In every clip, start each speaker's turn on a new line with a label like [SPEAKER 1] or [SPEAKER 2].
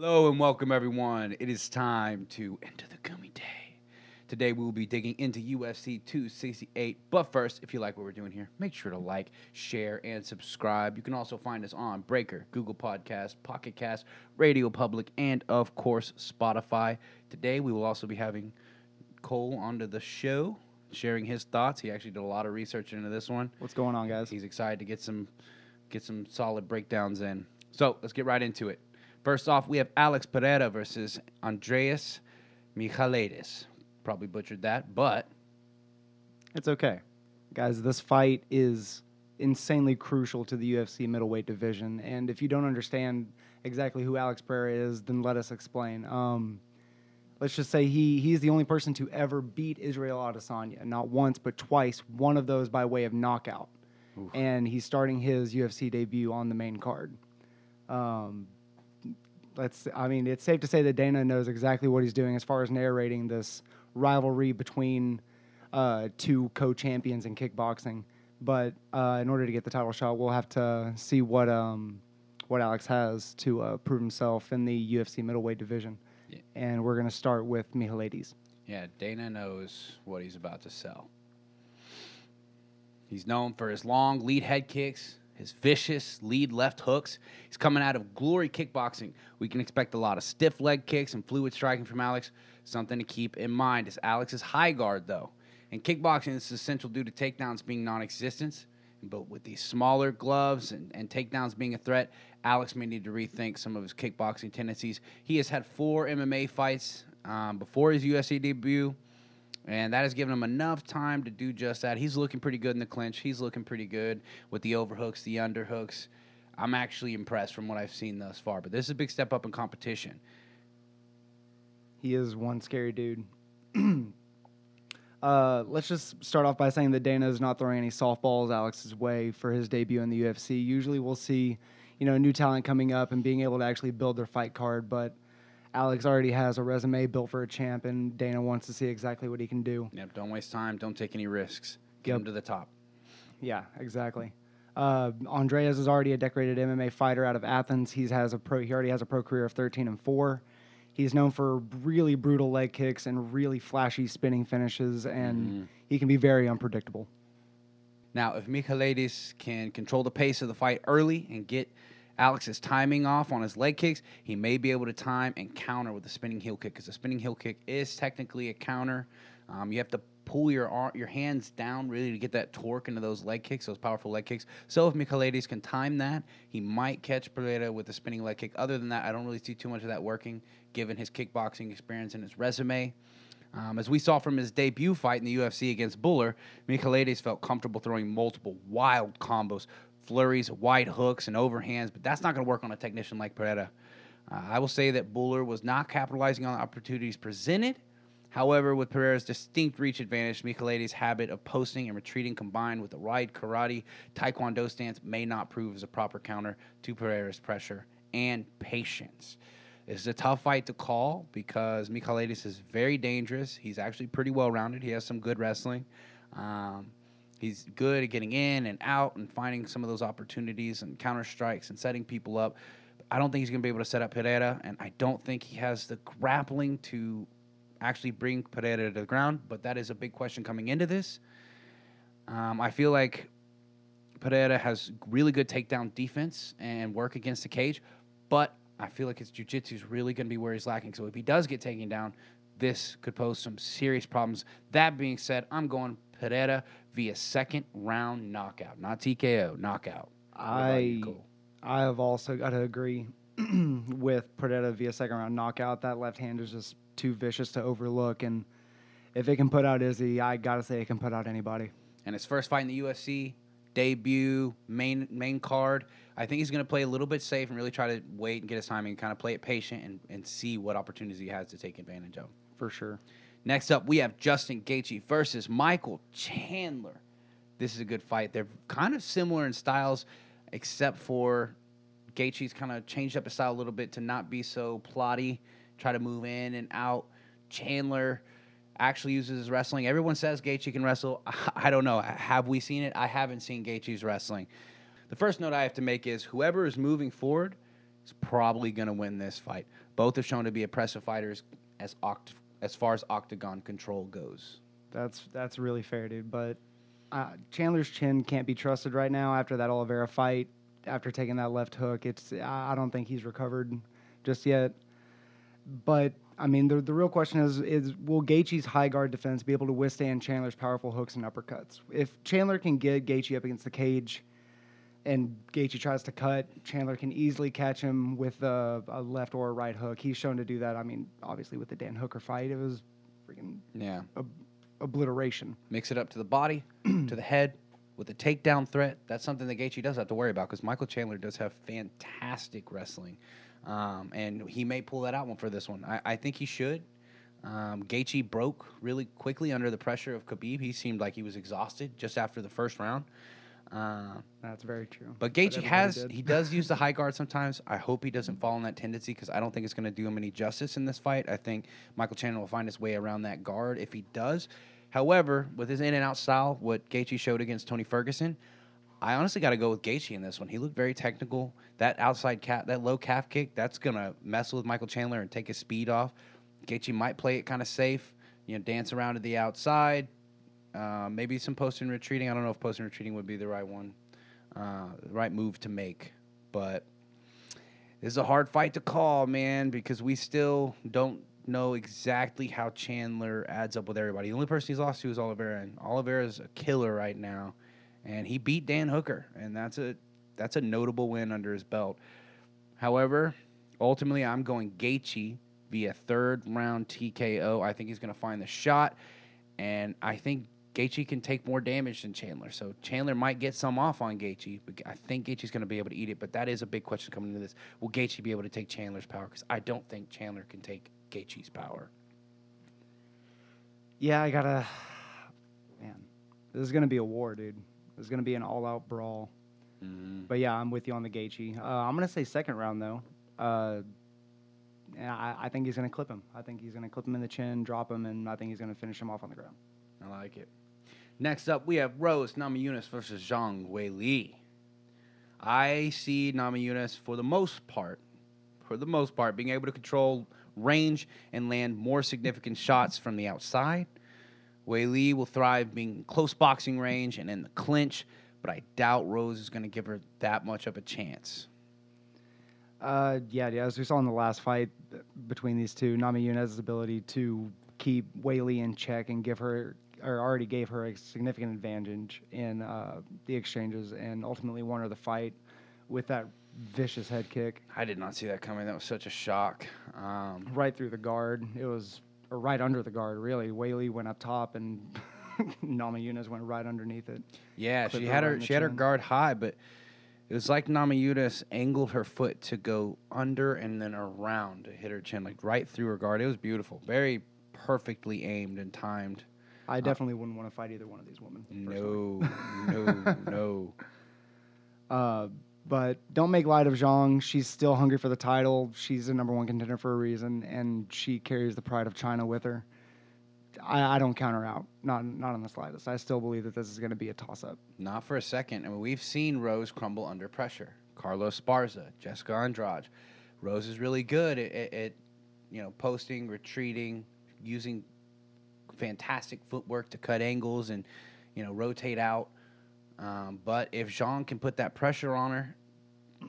[SPEAKER 1] Hello and welcome, everyone. It is time to enter the gummy Day. Today we will be digging into UFC 268. But first, if you like what we're doing here, make sure to like, share, and subscribe. You can also find us on Breaker, Google Podcast, Pocket Cast, Radio Public, and of course Spotify. Today we will also be having Cole onto the show, sharing his thoughts. He actually did a lot of research into this one.
[SPEAKER 2] What's going on, guys?
[SPEAKER 1] He's excited to get some get some solid breakdowns in. So let's get right into it. First off, we have Alex Pereira versus Andreas Michailidis. Probably butchered that, but
[SPEAKER 2] It's okay. Guys, this fight is insanely crucial to the UFC middleweight division. And if you don't understand exactly who Alex Pereira is, then let us explain. Um, let's just say he he's the only person to ever beat Israel Adesanya, not once but twice. One of those by way of knockout, and he's starting his UFC debut on the main card. Um, let's I mean it's safe to say that Dana knows exactly what he's doing as far as narrating this rivalry between uh, two co-champions in kickboxing. But uh, in order to get the title shot, we'll have to see what um, what Alex has to uh, prove himself in the UFC middleweight division.
[SPEAKER 1] Yeah.
[SPEAKER 2] And we're going to start with Michailidis.
[SPEAKER 1] yeah, Dana knows what he's about to sell. He's known for his long lead head kicks, his vicious lead left hooks. He's coming out of glory kickboxing. We can expect a lot of stiff leg kicks and fluid striking from Alex. Something to keep in mind is Alex's high guard, though. In kickboxing, is essential due to takedowns being non existent. But with these smaller gloves and, and takedowns being a threat, Alex may need to rethink some of his kickboxing tendencies. He has had four MMA fights um, before his UFC debut. And that has given him enough time to do just that. He's looking pretty good in the clinch. He's looking pretty good with the overhooks, the underhooks. I'm actually impressed from what I've seen thus far. But this is a big step up in competition.
[SPEAKER 2] He is one scary dude. uh, let's just start off by saying that Dana is not throwing any softballs Alex's way for his debut in the UFC. Usually, we'll see, you know, new talent coming up and being able to actually build their fight card. But Alex already has a resume built for a champ, and Dana wants to see exactly what he can do.
[SPEAKER 1] Yep, don't waste time. Don't take any risks. Get
[SPEAKER 2] Yep.
[SPEAKER 1] him to the top.
[SPEAKER 2] Yeah, exactly. Uh, Andreas is already a decorated MMA fighter out of Athens. He has a pro. He already has a pro career of 13 and four. He's known for really brutal leg kicks and really flashy spinning finishes, and he can be very unpredictable.
[SPEAKER 1] Now, if Michailidis can control the pace of the fight early and get Alex's timing off on his leg kicks, he may be able to time and counter with a spinning heel kick because the spinning heel kick is technically a counter. Um, you have to pull your ar- your hands down really to get that torque into those leg kicks, those powerful leg kicks. So if Michailidis can time that, he might catch Pereira with a spinning leg kick. Other than that, I don't really see too much of that working, given his kickboxing experience and his resume. Um, as we saw from his debut fight in the UFC against Bhullar, Michailidis felt comfortable throwing multiple wild combos, flurries, wide hooks, and overhands, but that's not going to work on a technician like Pereira. Uh, I will say that Bhullar was not capitalizing on the opportunities presented. However, with Pereira's distinct reach advantage, Michailidis' habit of posting and retreating combined with a wide karate taekwondo stance may not prove as a proper counter to Pereira's pressure and patience. This is a tough fight to call because Michailidis is very dangerous. He's actually pretty well rounded. He has some good wrestling. Um, he's good at getting in and out and finding some of those opportunities and counter strikes and setting people up. I don't think he's going to be able to set up Pereira, and I don't think he has the grappling to actually bring Pereira to the ground. But that is a big question coming into this. Um, I feel like Pereira has really good takedown defense and work against the cage, but I feel like his jiu-jitsu is really going to be where he's lacking. So if he does get taken down, this could pose some serious problems. That being said, I'm going Pereira via second round knockout, not TKO, knockout.
[SPEAKER 2] I? I have also got to agree with Pereira via second round knockout. That left hand is just too vicious to overlook, and if it can put out Izzy, I gotta say it can put out anybody.
[SPEAKER 1] and his first fight in the UFC, debut, main main card. I think he's going to play a little bit safe and really try to wait and get his timing, and kind of play it patient and, and see what opportunities he has to take advantage of.
[SPEAKER 2] For sure.
[SPEAKER 1] Next up, we have Justin Gaethje versus Michael Chandler. This is a good fight. They're kind of similar in styles, except for Gaethje's kind of changed up his style a little bit to not be so plotty, try to move in and out. Chandler actually uses his wrestling. Everyone says Gaethje can wrestle. I don't know. Have we seen it? I haven't seen Gaethje's wrestling. The first note I have to make is whoever is moving forward, is probably going to win this fight. Both have shown to be impressive fighters as oct- as far as octagon control goes.
[SPEAKER 2] That's that's really fair, dude. But uh, Chandler's chin can't be trusted right now after that Oliveira fight. After taking that left hook, it's I don't think he's recovered just yet. But I mean, the the real question is is will Gaethje's high guard defense be able to withstand Chandler's powerful hooks and uppercuts? If Chandler can get Gaethje up against the cage, and Gaethje tries to cut, Chandler can easily catch him with a, a left or a right hook. He's shown to do that. I mean, obviously with the Dan Hooker fight, it was freaking
[SPEAKER 1] Yeah.
[SPEAKER 2] ob- obliteration.
[SPEAKER 1] Mix it up to the body, to the head, with a takedown threat. That's something that Gaethje does have to worry about because Michael Chandler does have fantastic wrestling, um, and he may pull that out one for this one. I, I think he should. Um, Gaethje broke really quickly under the pressure of Khabib. He seemed like he was exhausted just after the first round. Uh,
[SPEAKER 2] That's very true.
[SPEAKER 1] but Gaethje has he does use the high guard sometimes. I hope he doesn't fall in that tendency because I don't think it's going to do him any justice in this fight. I think Michael Chandler will find his way around that guard if he does. However, with his in and out style, what Gaethje showed against Tony Ferguson, I honestly got to go with Gaethje in this one. He looked very technical. That outside calf, that low calf kick, that's gonna mess with Michael Chandler and take his speed off. Gaethje might play it kind of safe, you know, dance around to the outside. Uh, maybe some posting retreating. I don't know if posting retreating would be the right one, uh, the right move to make. But this is a hard fight to call, man, because we still don't know exactly how Chandler adds up with everybody. The only person he's lost to is Oliveira, and Oliveira is a killer right now, and he beat Dan Hooker, and that's a that's a notable win under his belt. However, ultimately, I'm going Gaethje via third round TKO. I think he's going to find the shot, and I think Gaethje can take more damage than Chandler. So Chandler might get some off on Gaethje, but I think Gaethje's going to be able to eat it. But that is a big question coming into this. Will Gaethje be able to take Chandler's power? Because I don't think Chandler can take Gaethje's power.
[SPEAKER 2] Yeah, I gotta. Man, this is gonna be a war, dude. This is gonna be an all-out brawl.
[SPEAKER 1] Mm-hmm.
[SPEAKER 2] But yeah, I'm with you on the Gaethje. Uh, I'm gonna say second round though. Uh, and I, I think he's gonna clip him. I think he's gonna clip him in the chin, drop him, and I think he's gonna finish him off on the ground.
[SPEAKER 1] I like it. Next up, we have Rose Namajunas versus Zhang Wei Li. I see Namajunas for the most part, for the most part, being able to control range and land more significant shots from the outside. Wei Li will thrive being close boxing range and in the clinch, but I doubt Rose is going to give her that much of a chance.
[SPEAKER 2] Uh, yeah, yeah. As we saw in the last fight uh, between these two, Namajunas's ability to keep Wei Li in check and give her, or already gave her a significant advantage in uh, the exchanges, and ultimately won her the fight with that vicious head kick
[SPEAKER 1] I did not see that coming. That was such a shock. Um,
[SPEAKER 2] right through the guard. It was or right under the guard, really. Wei Li went up top, and Namajunas went right underneath it.
[SPEAKER 1] Yeah, she had her she had her guard high, but it was like Namajunas angled her foot to go under and then around to hit her chin, like right through her guard. It was beautiful, very perfectly aimed and timed.
[SPEAKER 2] I definitely wouldn't want to fight either one of these women.
[SPEAKER 1] No, no, no.
[SPEAKER 2] Uh, but don't make light of Zhang. She's still hungry for the title. She's the number one contender for a reason, and she carries the pride of China with her. I, I don't count her out, not not in the slightest. I still believe that this is going to be a toss up.
[SPEAKER 1] Not for a second. I mean, we've seen Rose crumble under pressure. Carla Esparza, Jessica Andrade. Rose is really good at, at, at you know posting, retreating, using fantastic footwork to cut angles and you know rotate out. Um, but if Zhang can put that pressure on her,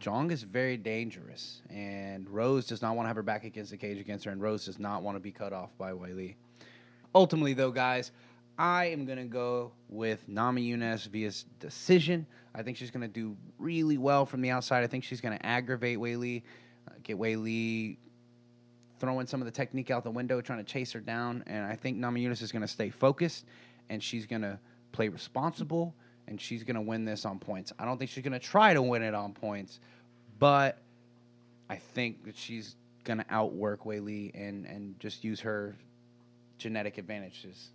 [SPEAKER 1] Zhang is very dangerous, and Rose does not want to have her back against the cage against her, and Rose does not want to be cut off by Li. Ultimately, though, guys, I am going to go with Namajunas via decision. I think she's going to do really well from the outside. I think she's going to aggravate Li, uh, get Li throwing some of the technique out the window, trying to chase her down. And I think Namajunas is going to stay focused and she's going to play responsible and she's going to win this on points. I don't think she's going to try to win it on points, but I think that she's going to outwork Wei Li and, and just use her genetic advantages.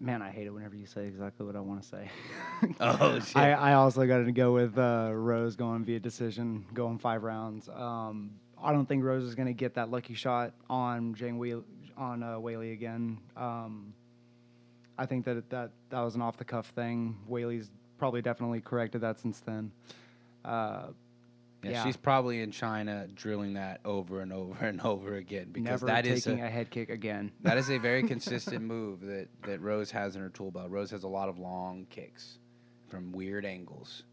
[SPEAKER 2] Man, I hate it whenever you say exactly what I want to say.
[SPEAKER 1] Oh, shit.
[SPEAKER 2] I, I also got to go with uh, Rose going via decision, going five rounds. Um, I don't think Rose is going to get that lucky shot on Zhang Wei, on uh, Wei Li again. Um, I think that that that was an off the cuff thing. Wei Li's probably definitely corrected that since then. Uh,
[SPEAKER 1] Yeah,
[SPEAKER 2] Yeah.
[SPEAKER 1] she's probably in China drilling that over and over and over again because
[SPEAKER 2] Never
[SPEAKER 1] that is
[SPEAKER 2] taking
[SPEAKER 1] a,
[SPEAKER 2] a head kick again.
[SPEAKER 1] that is a very consistent move that, that Rose has in her tool belt. Rose has a lot of long kicks from weird angles.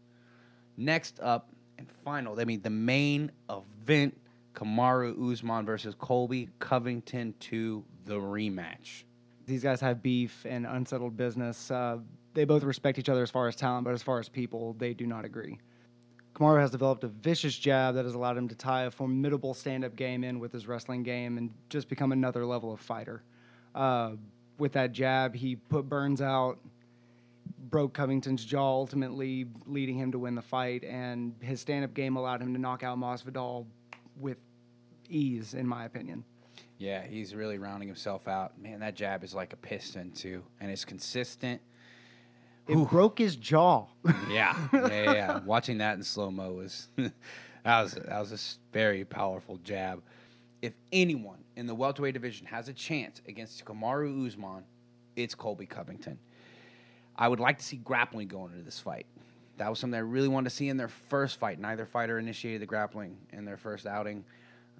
[SPEAKER 1] Next up and final, I mean the main event, Kamaru Usman versus Colby Covington to the rematch.
[SPEAKER 2] These guys have beef and unsettled business. Uh, they both respect each other as far as talent, but as far as people, they do not agree. Kamaru has developed a vicious jab that has allowed him to tie a formidable stand-up game in with his wrestling game and just become another level of fighter. Uh, with that jab, he put Burns out, broke Covington's jaw, ultimately leading him to win the fight. And his stand-up game allowed him to knock out Masvidal with ease, in my opinion.
[SPEAKER 1] Yeah, he's really rounding himself out. Man, that jab is like a piston too, and it's consistent.
[SPEAKER 2] It broke his jaw.
[SPEAKER 1] Yeah, yeah, yeah. yeah. Watching that in slow mo was that was that was a very powerful jab. If anyone in the welterweight division has a chance against Kamaru Usman, it's Colby Covington. I would like to see grappling going into this fight. That was something I really wanted to see in their first fight. Neither fighter initiated the grappling in their first outing.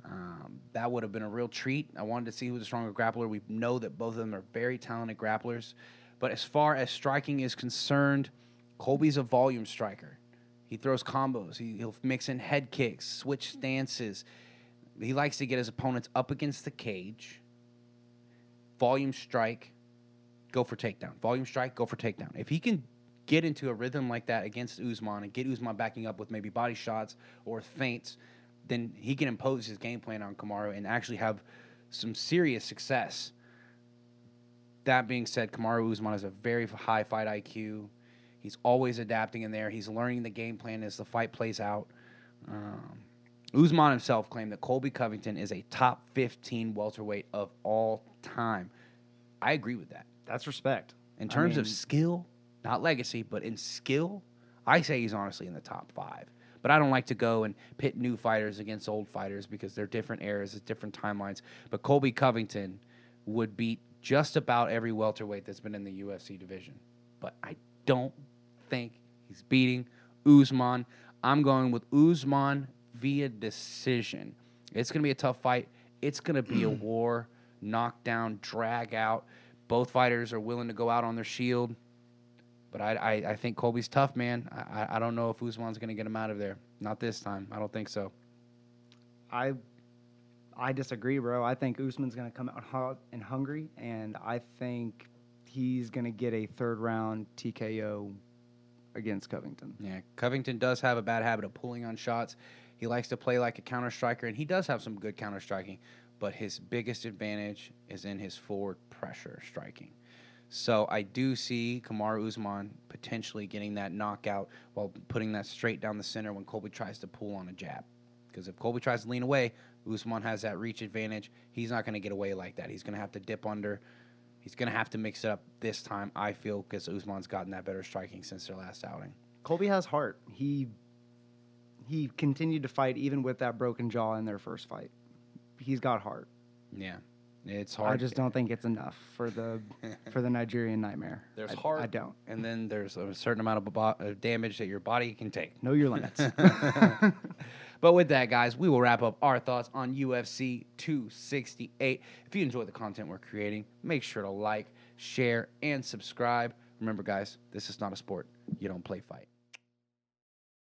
[SPEAKER 1] Um, that would have been a real treat. I wanted to see who's a stronger grappler. We know that both of them are very talented grapplers. But as far as striking is concerned, Colby's a volume striker. He throws combos. He, he'll mix in head kicks, switch stances. He likes to get his opponents up against the cage. Volume strike, go for takedown. Volume strike, go for takedown. If he can get into a rhythm like that against Usman and get Usman backing up with maybe body shots or feints, then he can impose his game plan on Kamaru and actually have some serious success. That being said, Kamaru Usman has a very high fight IQ. He's always adapting in there. He's learning the game plan as the fight plays out. Um, Usman himself claimed that Colby Covington is a top 15 welterweight of all time. I agree with that.
[SPEAKER 2] That's respect.
[SPEAKER 1] In
[SPEAKER 2] I
[SPEAKER 1] terms of skill, not legacy, but in skill, I say he's honestly in the top five. But I don't like to go and pit new fighters against old fighters because they're different eras, it's different timelines. But Colby Covington would beat just about every welterweight that's been in the UFC division. But I don't think he's beating Usman. I'm going with Usman via decision. It's going to be a tough fight. It's going to be a war, knockdown, drag out. Both fighters are willing to go out on their shield. But I, I, I think Colby's tough, man. I, I- I don't know if Usman's going to get him out of there. Not this time. I don't think so.
[SPEAKER 2] I I disagree, bro. I think Usman's going to come out hot and hungry, and I think he's going to get a third round TKO against Covington.
[SPEAKER 1] Yeah, Covington does have a bad habit of pulling on shots. He likes to play like a counter striker, and he does have some good counter striking, but his biggest advantage is in his forward pressure striking. So I do see Kamaru Usman potentially getting that knockout while putting that straight down the center when Colby tries to pull on a jab. Because if Colby tries to lean away, Usman has that reach advantage. He's not going to get away like that. He's going to have to dip under. He's going to have to mix it up this time, I feel, because Usman's gotten that better striking since their last outing.
[SPEAKER 2] Colby has heart. He he continued to fight even with that broken jaw in their first fight. He's got heart.
[SPEAKER 1] Yeah, it's hard.
[SPEAKER 2] I just don't think it's enough for the for the Nigerian nightmare.
[SPEAKER 1] There's
[SPEAKER 2] I,
[SPEAKER 1] heart.
[SPEAKER 2] I don't.
[SPEAKER 1] And then there's a certain amount of, bo- of damage that your body can take.
[SPEAKER 2] Know your limits.
[SPEAKER 1] but with that, guys, we will wrap up our thoughts on UFC 268. If you enjoy the content we're creating, make sure to like, share, and subscribe. Remember, guys, this is not a sport. You don't play fight.